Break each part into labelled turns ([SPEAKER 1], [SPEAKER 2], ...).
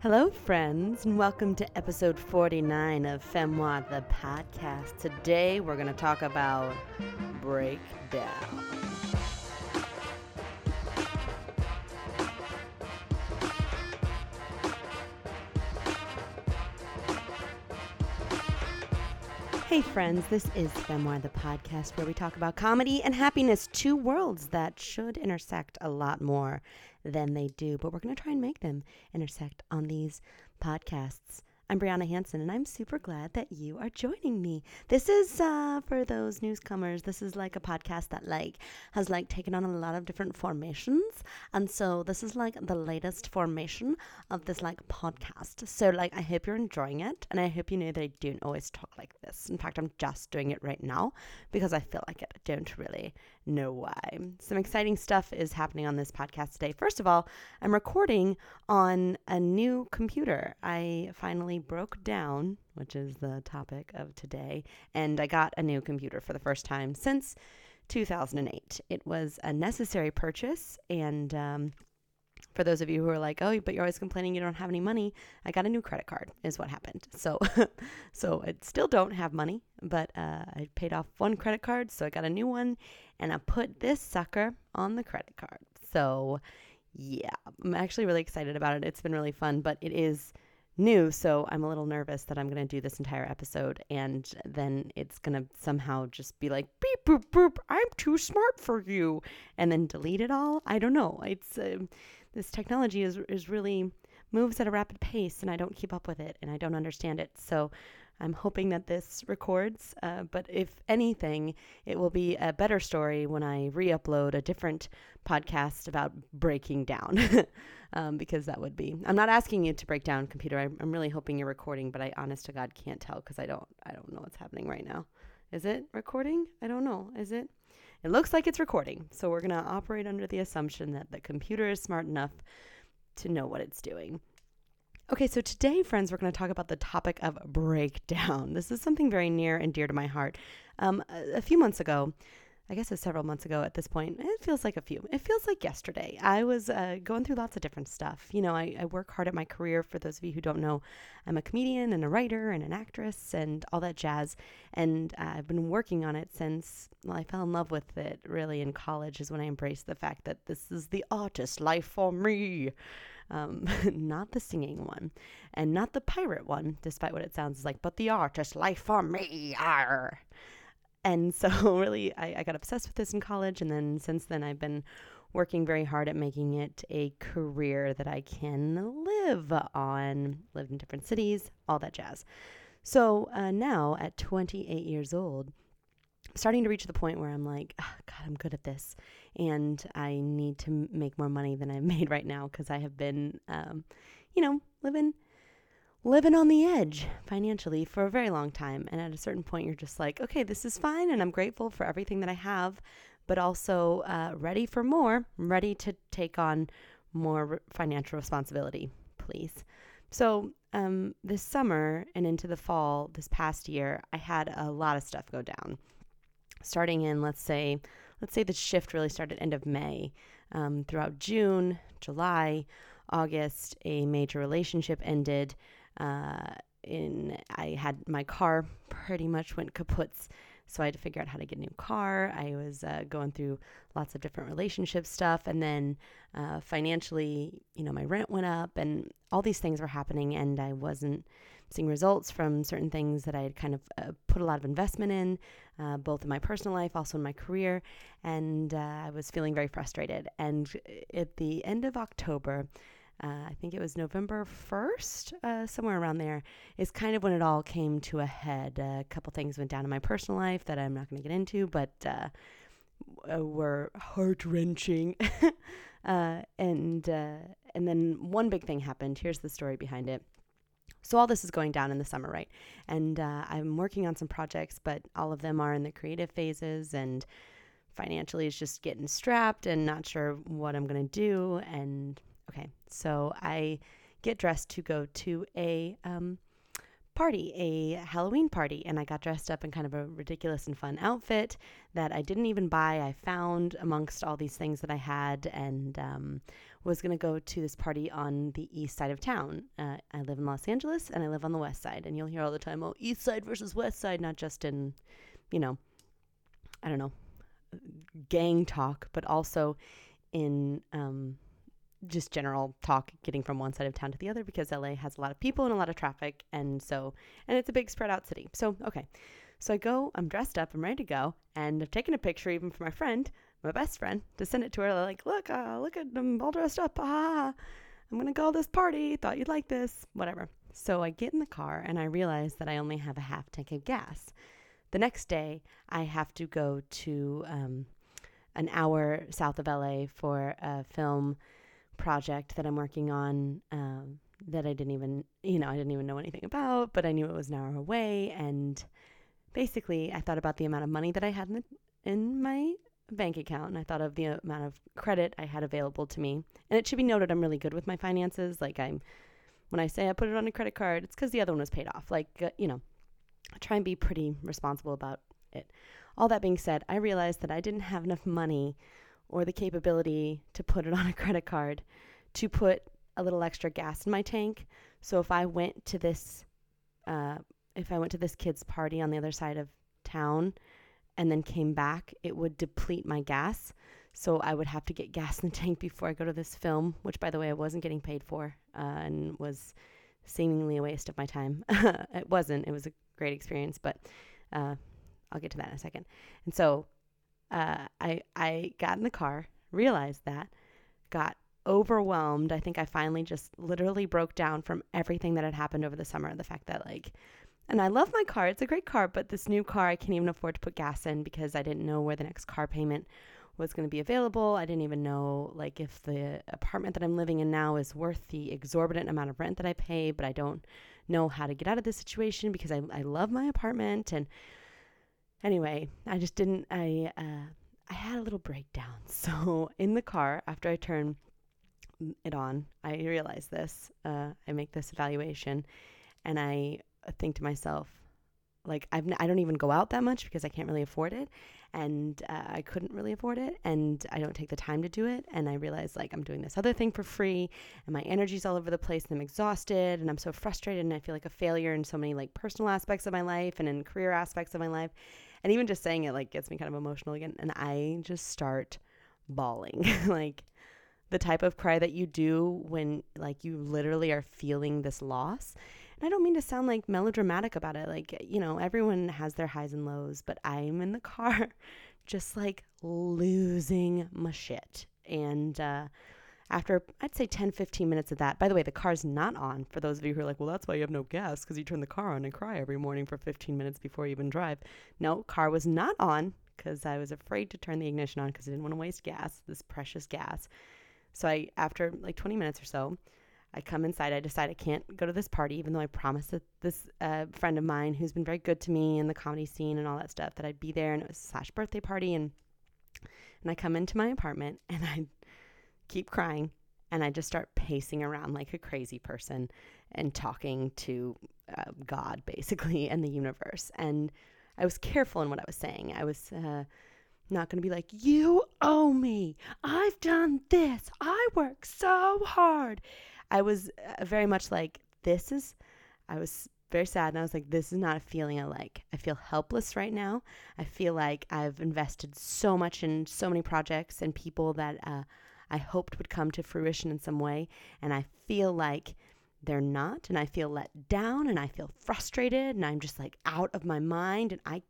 [SPEAKER 1] Hello, friends, and welcome to episode 49 of Femmoir, the podcast. Today, we're going to talk about breakdown. Hey, friends, this is Femmoir, the podcast where we talk about comedy and happiness, two worlds that should intersect a lot more than they do, but we're going to try and make them intersect on these podcasts. I'm Briana Hansen, and I'm super glad that you are joining me. This is uh, for those newcomers. This is like a podcast that like has like taken on a lot of different formations, and so this is like the latest formation of this like podcast. So like I hope you're enjoying it, and I hope you know that I don't always talk like this. In fact, I'm just doing it right now because I feel like it. I don't really know why. Some exciting stuff is happening on this podcast today. First of all, I'm recording on a new computer. I finally broke down, which is the topic of today, and I got a new computer for the first time since 2008. It was a necessary purchase, and um, for those of you who are like, oh, but you're always complaining you don't have any money, I got a new credit card, is what happened. So, so I still don't have money, but uh, I paid off one credit card, so I got a new one, and I put this sucker on the credit card. So, yeah, I'm actually really excited about it. It's been really fun, but it is new, so I'm a little nervous that I'm going to do this entire episode and then it's going to somehow just be like beep boop boop, I'm too smart for you and then delete it all. I don't know. It's uh, this technology is is really moves at a rapid pace and I don't keep up with it and I don't understand it. So I'm hoping that this records, uh, but if anything, it will be a better story when I re upload a different podcast about breaking down. um, because that would be. I'm not asking you to break down computer. I, I'm really hoping you're recording, but I honest to God can't tell because I don't. I don't know what's happening right now. Is it recording? I don't know. Is it? It looks like it's recording. So we're gonna operate under the assumption that the computer is smart enough to know what it's doing. Okay, so today, friends, we're going to talk about the topic of breakdown. This is something very near and dear to my heart. Um, a, a few months ago, I guess it's several months ago at this point. It feels like a few. It feels like yesterday. I was uh, going through lots of different stuff. You know, I, I, work hard at my career. For those of you who don't know, I'm a comedian and a writer and an actress and all that jazz. And uh, I've been working on it since, well, I fell in love with it really in college, is when I embraced the fact that this is the artist life for me. Um, not the singing one and not the pirate one, despite what it sounds like, but the artist life for me. Arr. And so, really, I, I got obsessed with this in college. And then since then, I've been working very hard at making it a career that I can live on, live in different cities, all that jazz. So uh, now, at 28 years old, I'm starting to reach the point where I'm like, oh, God, I'm good at this. And I need to make more money than I've made right now because I have been, um, you know, living living on the edge financially for a very long time. And at a certain point, you're just like, okay, this is fine. And I'm grateful for everything that I have, but also uh, ready for more. Ready to take on more financial responsibility, please. So, um, this summer and into the fall, this past year, I had a lot of stuff go down. Starting in, let's say, let's say the shift really started end of May. Um, throughout June, July, August, a major relationship ended. Uh, in I had my car pretty much went kaputs, so I had to figure out how to get a new car. I was uh, going through lots of different relationship stuff, and then uh, financially, you know, my rent went up, and all these things were happening, and I wasn't seeing results from certain things that I had kind of uh, put a lot of investment in, uh, both in my personal life, also in my career, and uh, I was feeling very frustrated. And at the end of October uh, I think it was November 1st, uh, somewhere around there, is kind of when it all came to a head. a couple things went down in my personal life that I'm not going to get into, but uh, uh were heart wrenching. Uh, and uh, and then one big thing happened. Here's the story behind it. So all this is going down in the summer, right? And I'm working on some projects, but all of them are in the creative phases and financially it's just getting strapped and not sure what I'm going to do and Okay, so I get dressed to go to a um, party, a Halloween party, and I got dressed up in kind of a ridiculous and fun outfit that I didn't even buy. I found amongst all these things that I had, and um, was going to go to this party on the east side of town. Uh, I live in Los Angeles, and I live on the west side, and you'll hear all the time, "Oh, east side versus west side," not just in, you know, I don't know, gang talk, but also in um, just general talk getting from one side of town to the other because LA has a lot of people and a lot of traffic and so and it's a big spread out city. So okay. So I go, I'm dressed up, I'm ready to go, and I've taken a picture even for my friend, my best friend, to send it to her. Like, look, uh, look at them all dressed up. Ah, I'm gonna go to this party. Thought you'd like this. Whatever. So I get in the car and I realize that I only have a half tank of gas. The next day, I have to go to um, an hour south of LA for a film project that I'm working on um, that I didn't even, you know, I didn't even know anything about, but I knew it was an hour away. And basically, I thought about the amount of money that I had in, the, in my bank account, and I thought of the amount of credit I had available to me. And it should be noted, I'm really good with my finances. Like I'm, when I say I put it on a credit card, it's because the other one was paid off. Like uh, you know, I try and be pretty responsible about it. All that being said, I realized that I didn't have enough money or the capability to put it on a credit card to put a little extra gas in my tank. So if I went to this, uh, if I went to this kid's party on the other side of town and then came back, it would deplete my gas. So I would have to get gas in the tank before I go to this film, which by the way, I wasn't getting paid for uh, and was seemingly a waste of my time. it wasn't. It was a great experience, but uh, I'll get to that in a second. And so uh, I I got in the car, realized that, got overwhelmed. I think I finally just literally broke down from everything that had happened over the summer. The fact that like, and I love my car; it's a great car, but this new car I can't even afford to put gas in because I didn't know where the next car payment was going to be available. I didn't even know like if the apartment that I'm living in now is worth the exorbitant amount of rent that I pay, but I don't know how to get out of this situation because I I love my apartment and anyway, I just didn't. I uh, I had a little breakdown. So in the car, after I turn it on, I realize this. Uh, I make this evaluation, and I think to myself, like I've n- I don't even go out that much because I can't really afford it, and uh, I couldn't really afford it, and I don't take the time to do it. And I realize like I'm doing this other thing for free, and my energy's all over the place, and I'm exhausted, and I'm so frustrated, and I feel like a failure in so many like personal aspects of my life and in career aspects of my life and even just saying it like gets me kind of emotional again and i just start bawling. Like the type of cry that you do when like you literally are feeling this loss. And i don't mean to sound like melodramatic about it like you know everyone has their highs and lows but i'm in the car just like losing my shit. And uh after I'd say 10, 15 minutes of that. By the way, the car's not on for those of you who are like, well, that's why you have no gas because you turn the car on and cry every morning for 15 minutes before you even drive. No, car was not on because I was afraid to turn the ignition on because I didn't want to waste gas, this precious gas. So I, after like 20 minutes or so, I come inside. I decide I can't go to this party, even though I promised that this uh, friend of mine who's been very good to me in the comedy scene and all that stuff that I'd be there, and it was slash birthday party, and and I come into my apartment and I keep crying and I just start pacing around like a crazy person and talking to uh, God basically and the universe. And I was careful in what I was saying. I was uh, not going to be like, You owe me. I've done this. I work so hard. I was uh, very much like, This is, I was very sad. And I was like, This is not a feeling I like. I feel helpless right now. I feel like I've invested so much in so many projects and people that, uh, I hoped would come to fruition in some way. And I feel like they're not. And I feel let down and I feel frustrated and I'm just like out of my mind. And I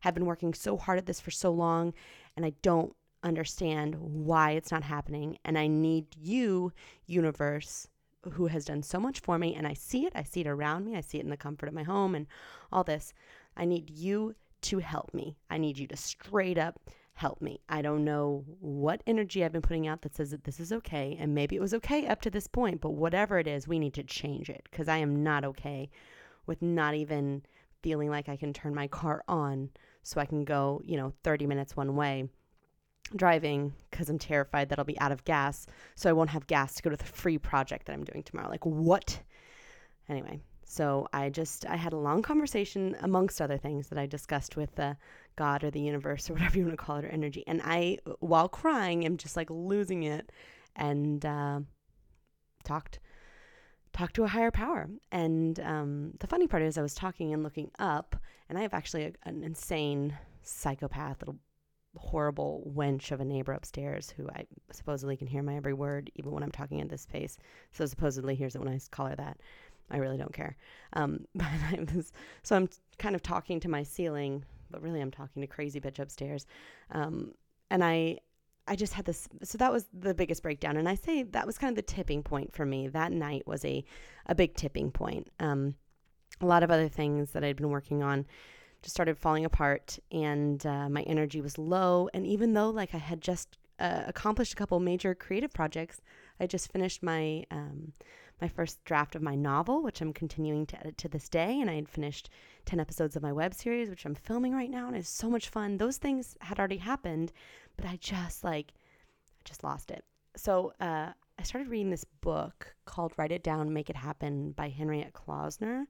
[SPEAKER 1] have been working so hard at this for so long and I don't understand why it's not happening. And I need you, universe, who has done so much for me. And I see it. I see it around me. I see it in the comfort of my home and all this. I need you to help me. I need you to straight up help me. I don't know what energy I've been putting out that says that this is okay. And maybe it was okay up to this point, but whatever it is, we need to change it because I am not okay with not even feeling like I can turn my car on so I can go, you know, 30 minutes one way driving because I'm terrified that I'll be out of gas. So I won't have gas to go to the free project that I'm doing tomorrow. Like, what? Anyway, So I just I had a long conversation amongst other things that I discussed with the God or the universe or whatever you want to call it or energy. And I, while crying, am just like losing it, and uh, talked talked to a higher power. And um, the funny part is, I was talking and looking up, and I have actually a, an insane psychopath, little horrible wench of a neighbor upstairs who I supposedly can hear my every word, even when I'm talking at this pace. So supposedly hears it when I call her that. I really don't care. Um, but I was, so I'm kind of talking to my ceiling, but really I'm talking to crazy bitch upstairs. Um, and I, I just had this. So that was the biggest breakdown, and I say that was kind of the tipping point for me. That night was a, a big tipping point. Um, a lot of other things that I'd been working on just started falling apart, and uh, my energy was low. And even though like I had just uh, accomplished a couple major creative projects, I just finished my um, my first draft of my novel, which I'm continuing to edit to this day. And I had finished 10 episodes of my web series, which I'm filming right now. And it's so much fun. Those things had already happened, but I just like, I just lost it. So uh, I started reading this book called Write It Down, Make It Happen by Henriette Klausner.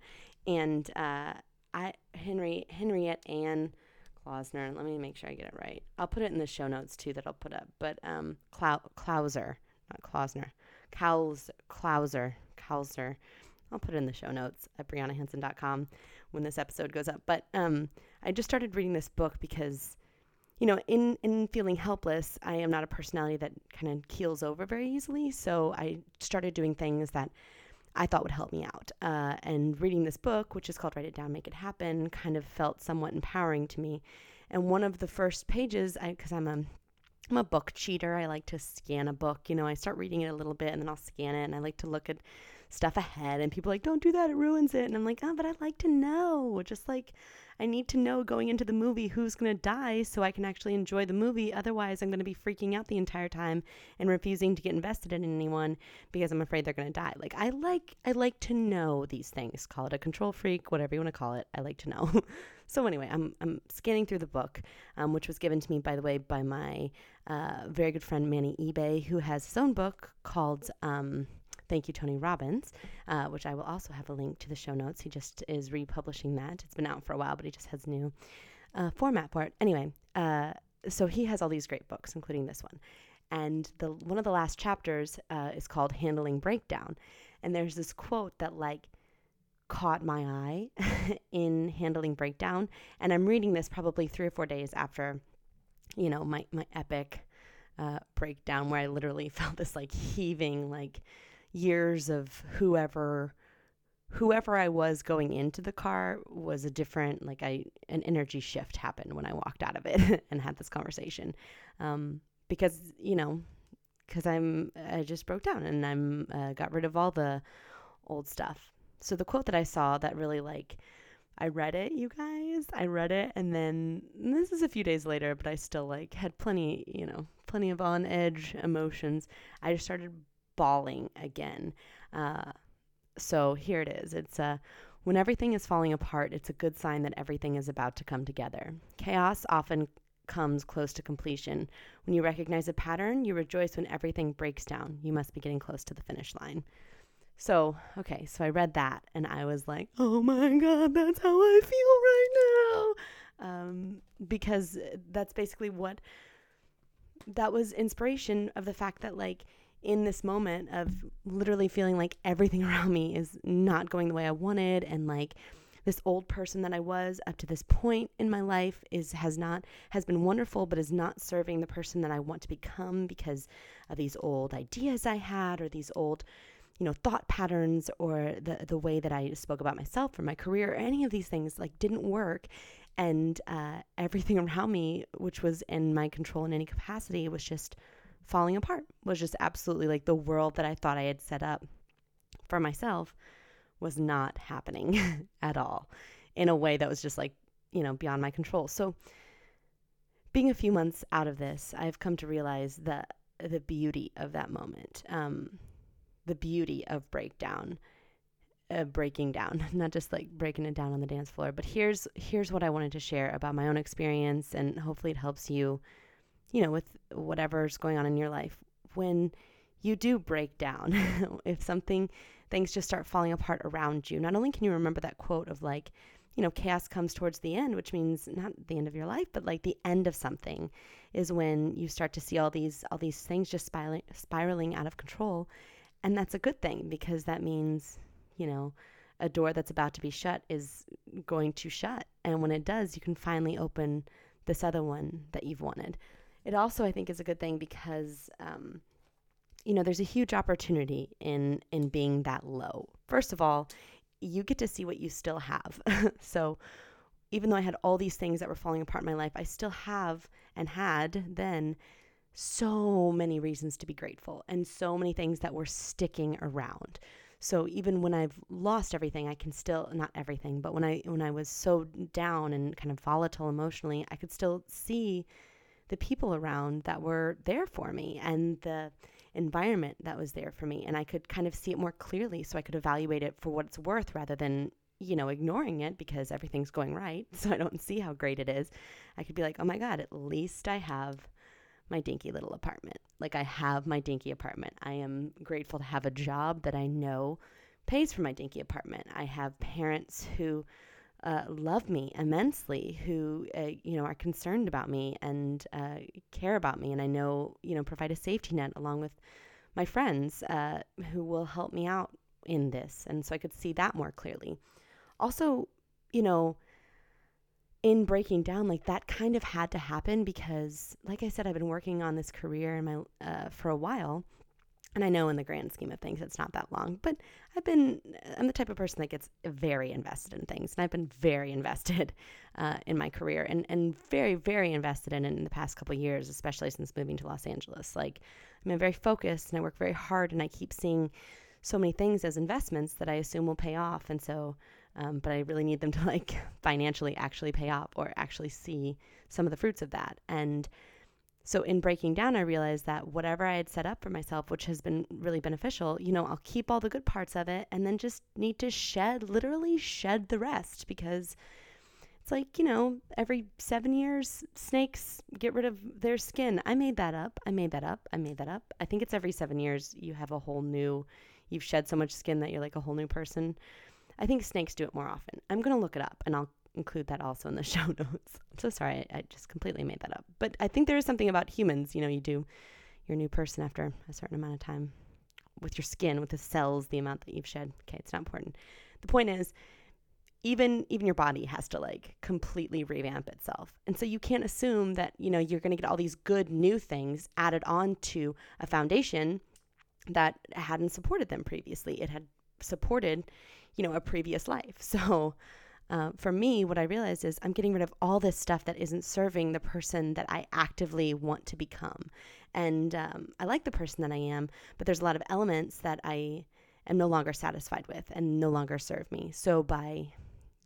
[SPEAKER 1] And uh, I, Henry, Henriette Ann Klausner, let me make sure I get it right. I'll put it in the show notes too that I'll put up. But um, Klauser, not Klausner. Klaus, Klauser, Klauser. I'll put it in the show notes at BrianaHansen.com when this episode goes up. But um, I just started reading this book because, you know, in, in feeling helpless, I am not a personality that kind of keels over very easily. So I started doing things that I thought would help me out. Uh, and reading this book, which is called Write It Down, Make It Happen, kind of felt somewhat empowering to me. And one of the first pages, because I'm a I'm a book cheater. I like to scan a book. You know, I start reading it a little bit and then I'll scan it and I like to look at stuff ahead. And people like, don't do that, it ruins it. And I'm like, oh, but I like to know. Just like I need to know going into the movie who's going to die so I can actually enjoy the movie. Otherwise, I'm going to be freaking out the entire time and refusing to get invested in anyone because I'm afraid they're going to die. Like I like I like to know these things. Call it a control freak, whatever you want to call it. I like to know. so anyway, I'm I'm scanning through the book, um, which was given to me by the way by my uh, very good friend Manny eBay, who has his own book called. Um, Thank You, Tony Robbins, uh, which I will also have a link to the show notes. He just is republishing that. It's been out for a while, but he just has new uh, format for it. Anyway, uh, so he has all these great books, including this one. And the one of the last chapters uh, is called Handling Breakdown. And there's this quote that, like, caught my eye in handling breakdown. And I'm reading this probably three or four days after, you know, my, my epic uh, breakdown where I literally felt this like heaving, like years of whoever whoever I was going into the car was a different like I an energy shift happened when I walked out of it and had this conversation um, because you know because I'm I just broke down and I'm uh, got rid of all the old stuff. So the quote that I saw that really like I read it, you guys. I read it and then and this is a few days later, but I still like had plenty, you know, plenty of on edge emotions. I just started bawling again. Uh, so here it is. It's a uh, when everything is falling apart, it's a good sign that everything is about to come together. Chaos often comes close to completion. When you recognize a pattern, you rejoice when everything breaks down. You must be getting close to the finish line. So, okay, so I read that and I was like, oh my God, that's how I feel right now. Um, because that's basically what that was inspiration of the fact that, like, in this moment of literally feeling like everything around me is not going the way I wanted and like this old person that I was up to this point in my life is has not has been wonderful but is not serving the person that I want to become because of these old ideas I had or these old you know thought patterns or the the way that I spoke about myself or my career or any of these things like didn't work. And uh, everything around me which was in my control in any capacity was just falling apart was just absolutely like the world that I thought I had set up for myself was not happening at all in a way that was just like, you know, beyond my control. So being a few months out of this, I've come to realize the the beauty of that moment. Um, the beauty of breakdown. Uh, breaking down, not just like breaking it down on the dance floor. But here's here's what I wanted to share about my own experience, and hopefully it helps you you know, with whatever's going on in your life, when you do break down, if something things just start falling apart around you. Not only can you remember that quote of like, you know, chaos comes towards the end, which means not the end of your life, but like the end of something is when you start to see all these all these things just spiraling spiraling out of control. And that's a good thing because that means, you know, a door that's about to be shut is going to shut. And when it does, you can finally open this other one that you've wanted. It also, I think, is a good thing because, um, you know, there's a huge opportunity in in being that low. First of all, you get to see what you still have. so even though I had all these things that were falling apart in my life, I still have and had then so many reasons to be grateful and so many things that were sticking around. So even when I've lost everything, I can still not everything, but when I when I was so down and kind of volatile emotionally, I could still see the people around that were there for me and the environment that was there for me and I could kind of see it more clearly so I could evaluate it for what it's worth rather than you know ignoring it because everything's going right so I don't see how great it is. I could be like, "Oh my god, at least I have my dinky little apartment. Like I have my dinky apartment. I am grateful to have a job that I know pays for my dinky apartment. I have parents who uh, love me immensely, who uh, you know are concerned about me and uh, care about me, and I know you know provide a safety net along with my friends uh, who will help me out in this, and so I could see that more clearly. Also, you know, in breaking down, like that kind of had to happen because, like I said, I've been working on this career in my uh, for a while, and I know in the grand scheme of things, it's not that long, but I've been, I'm the type of person that gets very invested in things. And I've been very invested uh, in my career and, and very, very invested in it in the past couple years, especially since moving to Los Angeles. Like, I'm very focused and I work very hard and I keep seeing so many things as investments that I assume will pay off. And so, um, but I really need them to like financially actually pay off or actually see some of the fruits of that. And, so in breaking down, I realized that whatever I had set up for myself, which has been really beneficial, you know, I'll keep all the good parts of it and then just need to shed, literally shed the rest because it's like, you know, every seven years, snakes get rid of their skin. I made that up. I made that up. I made that up. I think it's every seven years you have a whole new, you've shed so much skin that you're like a whole new person. I think snakes do it more often. I'm going to look it up and I'll include that also in the show notes. I'm so sorry, I, I just completely made that up. But I think there is something about humans. You know, you do your new person after a certain amount of time with your skin, with the cells, the amount that you've shed. Okay, it's not important. The point is, even even your body has to like completely revamp itself and so you can't assume that you know you're going to get all these good new things added on to a foundation that hadn't supported them previously it had supported you know a previous life so uh, for me, what I realized is I'm getting rid of all this stuff that isn't serving the person that I actively want to become. And um, I like the person that I am, but there's a lot of elements that I am no longer satisfied with and no longer serve me. So by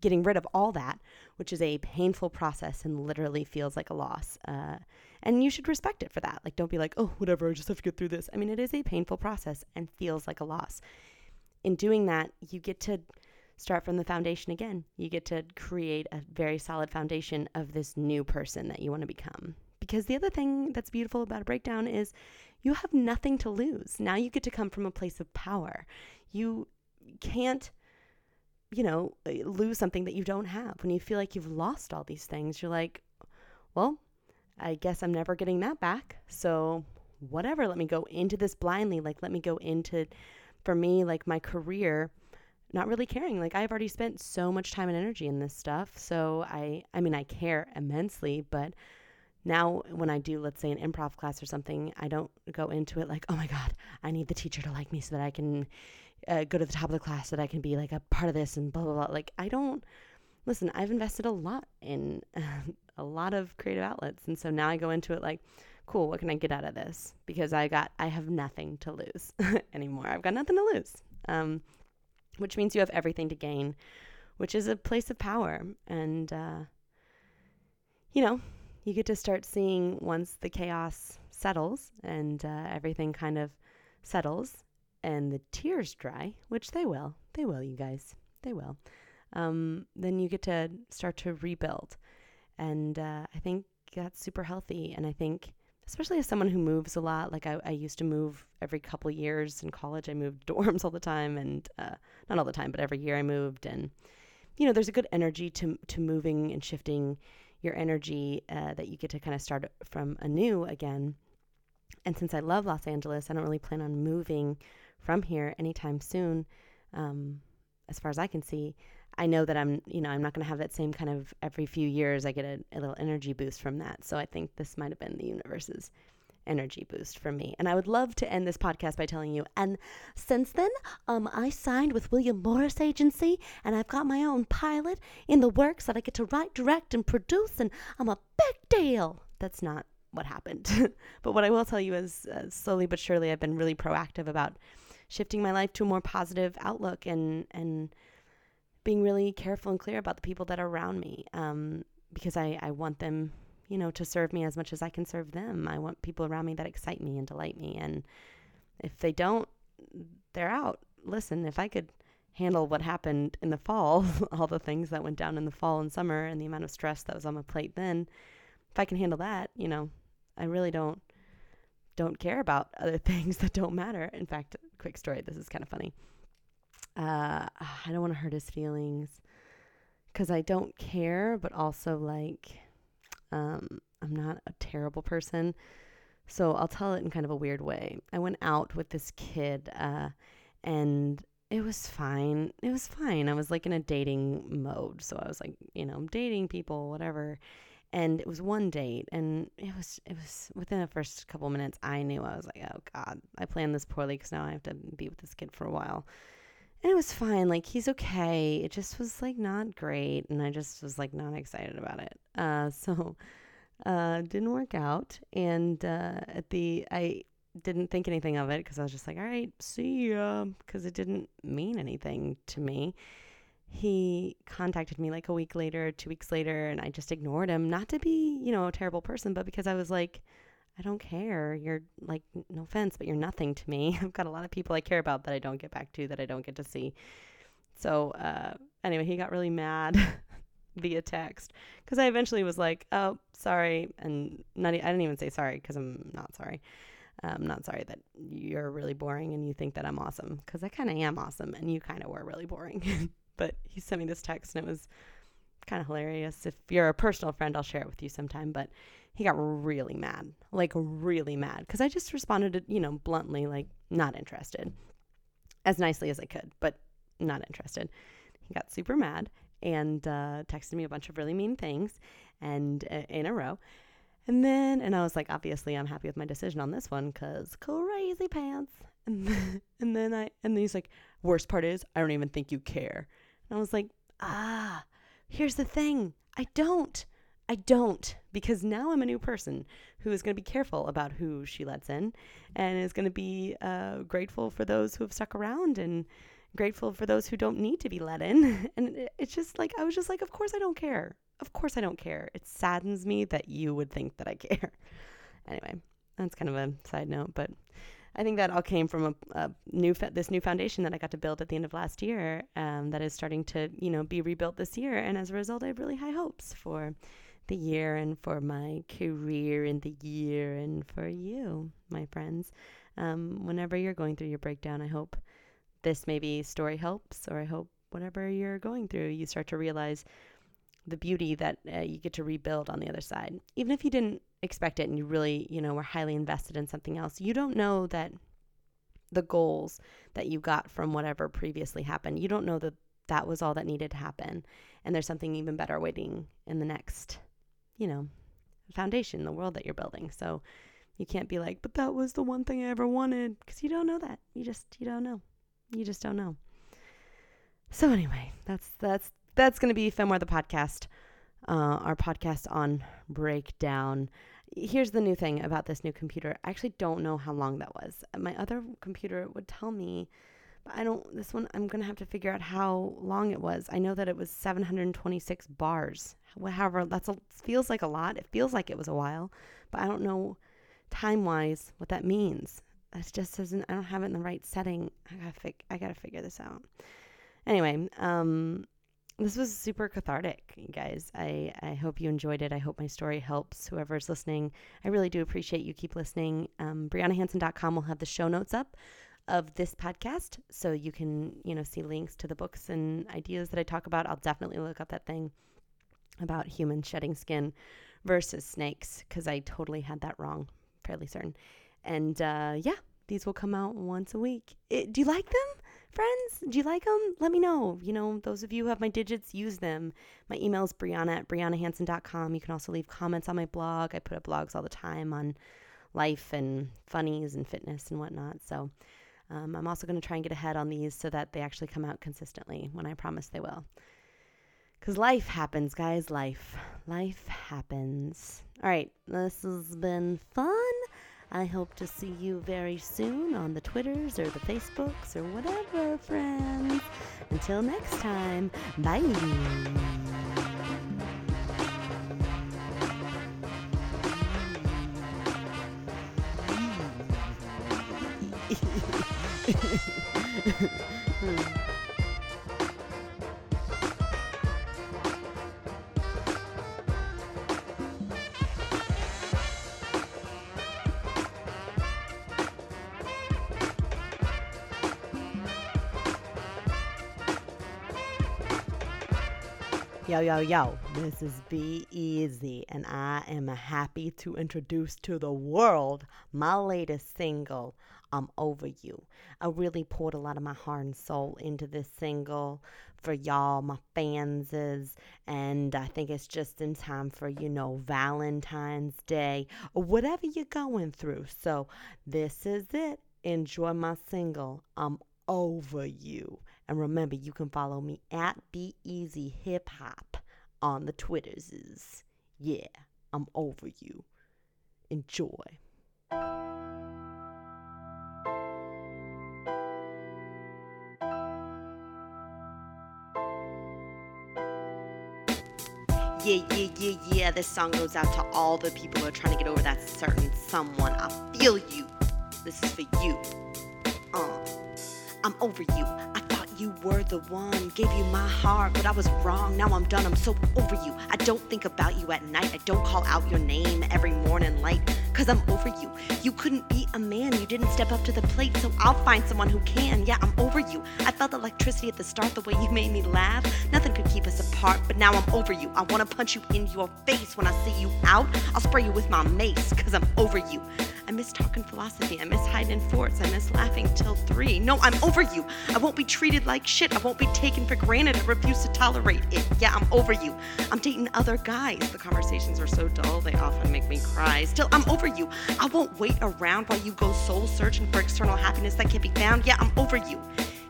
[SPEAKER 1] getting rid of all that, which is a painful process and literally feels like a loss. Uh, and you should respect it for that. Like, don't be like, oh, whatever, I just have to get through this. I mean, it is a painful process and feels like a loss. In doing that, you get to start from the foundation again. You get to create a very solid foundation of this new person that you want to become. Because the other thing that's beautiful about a breakdown is you have nothing to lose. Now you get to come from a place of power. You can't, you know, uh, lose something that you don't have. When you feel like you've lost all these things, you're like, well, I guess I'm never getting that back. So, whatever, let me go into this blindly. Like, let me go into, for me, like my career not really caring. Like I've already spent so much time and energy in this stuff. So I I mean I care immensely, but now when I do let's say an improv class or something, I don't go into it like, "Oh my god, I need the teacher to like me so that I can uh, go to the top of the class so that I can be like a part of this and blah blah blah." Like I don't listen, I've invested a lot in a lot of creative outlets. And so now I go into it like, cool, what can I get out of this? Because I got I have nothing to lose anymore. I've got nothing to lose. Um, which means you have everything to gain, which is a place of power. And, uh, you know, you get to start seeing once the chaos settles and uh, everything kind of settles and the tears dry, which they will. They will, you guys. They will. Um, then you get to start to rebuild. And uh, I think that's super healthy. And I think especially as someone who moves a lot. Like I, I used to move every couple years in college. I moved dorms all the time, and uh, not all the time, but every year I moved. And you know, there's a good energy to to moving and shifting your energy uh, that you get to kind of start from anew again. And since I love Los Angeles, I don't really plan on moving from here anytime soon. Um, as far as I can see, I know that I'm, you know, I'm not going to have that same kind of every few years I get a, a, little energy boost from that. So I think this might have been the universe's energy boost for me. And I would love to end this podcast by telling you. And since then, um, I signed with William Morris Agency, and I've got my own pilot in the works that I get to write, direct, and produce, and I'm a big deal. That's not what happened. but what I will tell you is, uh, slowly but surely, I've been really proactive about shifting my life to a more positive outlook and and being really careful and clear about the people that are around me um, because I, I want them you know to serve me as much as i can serve them. I want people around me that excite me and delight me. And if they don't they're out. Listen if i could handle what happened in the fall all the things that went down in the fall and summer and the amount of stress that was on my plate then if i can handle that you know i really don't don't care about other things that don't matter. In fact quick story this is kind of funny uh, I don't want to hurt his feelings because I don't care, but also like um, I'm not a terrible person. So I'll tell it in kind of a weird way. I went out with this kid uh, and it was fine. It was fine. I was like in a dating mode. So I was like, you know, I'm dating people, whatever. And it was one date and it was it was within the first couple minutes I knew I was like, oh god, I planned this poorly cuz now I have to be with this kid for a while and it was fine. Like he's okay. It just was like not great, and I just was like not excited about it. Uh, so uh, didn't work out. And uh, at the I didn't think anything of it because I was just like, all right, see ya, because it didn't mean anything to me. He contacted me like a week later, two weeks later, and I just ignored him. Not to be, you know, a terrible person, but because I was like, I don't care. You're like, no offense, but you're nothing to me. I've got a lot of people I care about that I don't get back to, that I don't get to see. So, uh, anyway, he got really mad via text because I eventually was like, oh, sorry. And not, I didn't even say sorry because I'm not sorry. I'm not sorry that you're really boring and you think that I'm awesome because I kind of am awesome and you kind of were really boring. but he sent me this text and it was kind of hilarious. If you're a personal friend, I'll share it with you sometime. But he got really mad, like really mad, because I just responded, you know, bluntly, like not interested, as nicely as I could, but not interested. He got super mad and uh, texted me a bunch of really mean things, and uh, in a row. And then, and I was like, obviously, I'm happy with my decision on this one because crazy pants. And then, and then I, and then he's like, worst part is, I don't even think you care. And I was like, ah, here's the thing I don't. I don't because now I'm a new person who is going to be careful about who she lets in and is going to be uh, grateful for those who have stuck around and grateful for those who don't need to be let in. And it's just like, I was just like, of course I don't care. Of course I don't care. It saddens me that you would think that I care. anyway, that's kind of a side note, but I think that all came from a, a new this new foundation that I got to build at the end of last year um, that is starting to you know be rebuilt this year, and as a result, I have really high hopes for the year and for my career in the year and for you, my friends. Um, whenever you're going through your breakdown, I hope this maybe story helps, or I hope whatever you're going through, you start to realize the beauty that uh, you get to rebuild on the other side. Even if you didn't expect it and you really, you know, were highly invested in something else, you don't know that the goals that you got from whatever previously happened, you don't know that that was all that needed to happen. And there's something even better waiting in the next you know, foundation, the world that you're building. So you can't be like, but that was the one thing I ever wanted because you don't know that. You just you don't know. You just don't know. So anyway, that's that's that's going to be Femmoir the podcast, uh, our podcast on breakdown. Here's the new thing about this new computer. I actually don't know how long that was. My other computer would tell me but I don't, this one, I'm going to have to figure out how long it was. I know that it was 726 bars. However, that's a, feels like a lot. It feels like it was a while, but I don't know time wise what that means. That just doesn't, I don't have it in the right setting. I gotta, fig, I gotta figure this out. Anyway, um, this was super cathartic, you guys. I, I hope you enjoyed it. I hope my story helps whoever's listening. I really do appreciate you keep listening. Um, BrianaHansen.com will have the show notes up of this podcast so you can, you know, see links to the books and ideas that I talk about. I'll definitely look up that thing about humans shedding skin versus snakes because I totally had that wrong, fairly certain. And uh, yeah, these will come out once a week. It, do you like them? friends, do you like them? Let me know. You know, those of you who have my digits, use them. My email is Briana at BrianaHansen.com. You can also leave comments on my blog. I put up blogs all the time on life and funnies and fitness and whatnot. So um, I'm also going to try and get ahead on these so that they actually come out consistently when I promise they will. Because life happens, guys. Life. Life happens. All right. This has been fun. I hope to see you very soon on the Twitters or the Facebooks or whatever, friends. Until next time, bye. hmm. Yo, yo, yo, this is Be Easy, and I am happy to introduce to the world my latest single, I'm Over You. I really poured a lot of my heart and soul into this single for y'all, my fanses, and I think it's just in time for, you know, Valentine's Day or whatever you're going through. So, this is it. Enjoy my single, I'm Over You. And remember, you can follow me at Be Easy Hip Hop on the Twitters. Yeah, I'm over you. Enjoy. Yeah, yeah, yeah, yeah. This song goes out to all the people who are trying to get over that certain someone. I feel you. This is for you. Uh, I'm over you. You were the one. Gave you my heart, but I was wrong. Now I'm done. I'm so over you. I don't think about you at night. I don't call out your name every morning light. Cause I'm over you. You couldn't be a man. You didn't step up to the plate. So I'll find someone who can. Yeah, I'm over you. I felt electricity at the start, the way you made me laugh. Nothing could keep us apart, but now I'm over you. I wanna punch you in your face when I see you out. I'll spray you with my mace, cause I'm over you. I miss talking philosophy. I miss hiding in forts. I miss laughing till three. No, I'm over you. I won't be treated like shit. I won't be taken for granted. I refuse to tolerate it. Yeah, I'm over you. I'm dating other guys. The conversations are so dull, they often make me cry. Still, I'm over you. I won't wait around while you go soul searching for external happiness that can't be found. Yeah, I'm over you.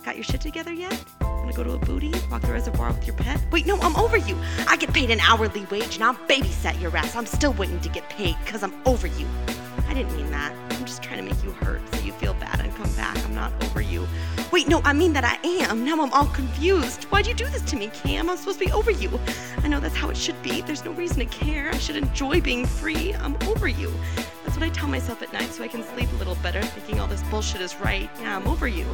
[SPEAKER 1] Got your shit together yet? Wanna go to a booty? Walk the reservoir with your pet? Wait, no, I'm over you. I get paid an hourly wage and I'll babysat your ass. I'm still waiting to get paid because I'm over you. Didn't mean that. I'm just trying to make you hurt so you feel bad and come back. I'm not over you. Wait, no, I mean that I am. Now I'm all confused. Why'd you do this to me, Cam? I'm supposed to be over you. I know that's how it should be. There's no reason to care. I should enjoy being free. I'm over you. That's what I tell myself at night so I can sleep a little better, thinking all this bullshit is right. Yeah, I'm over you.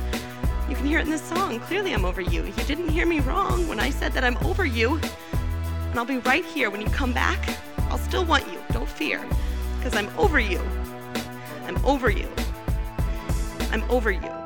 [SPEAKER 1] You can hear it in this song. Clearly, I'm over you. You didn't hear me wrong when I said that I'm over you. And I'll be right here when you come back. I'll still want you. Don't fear. Because I'm over you. I'm over you. I'm over you.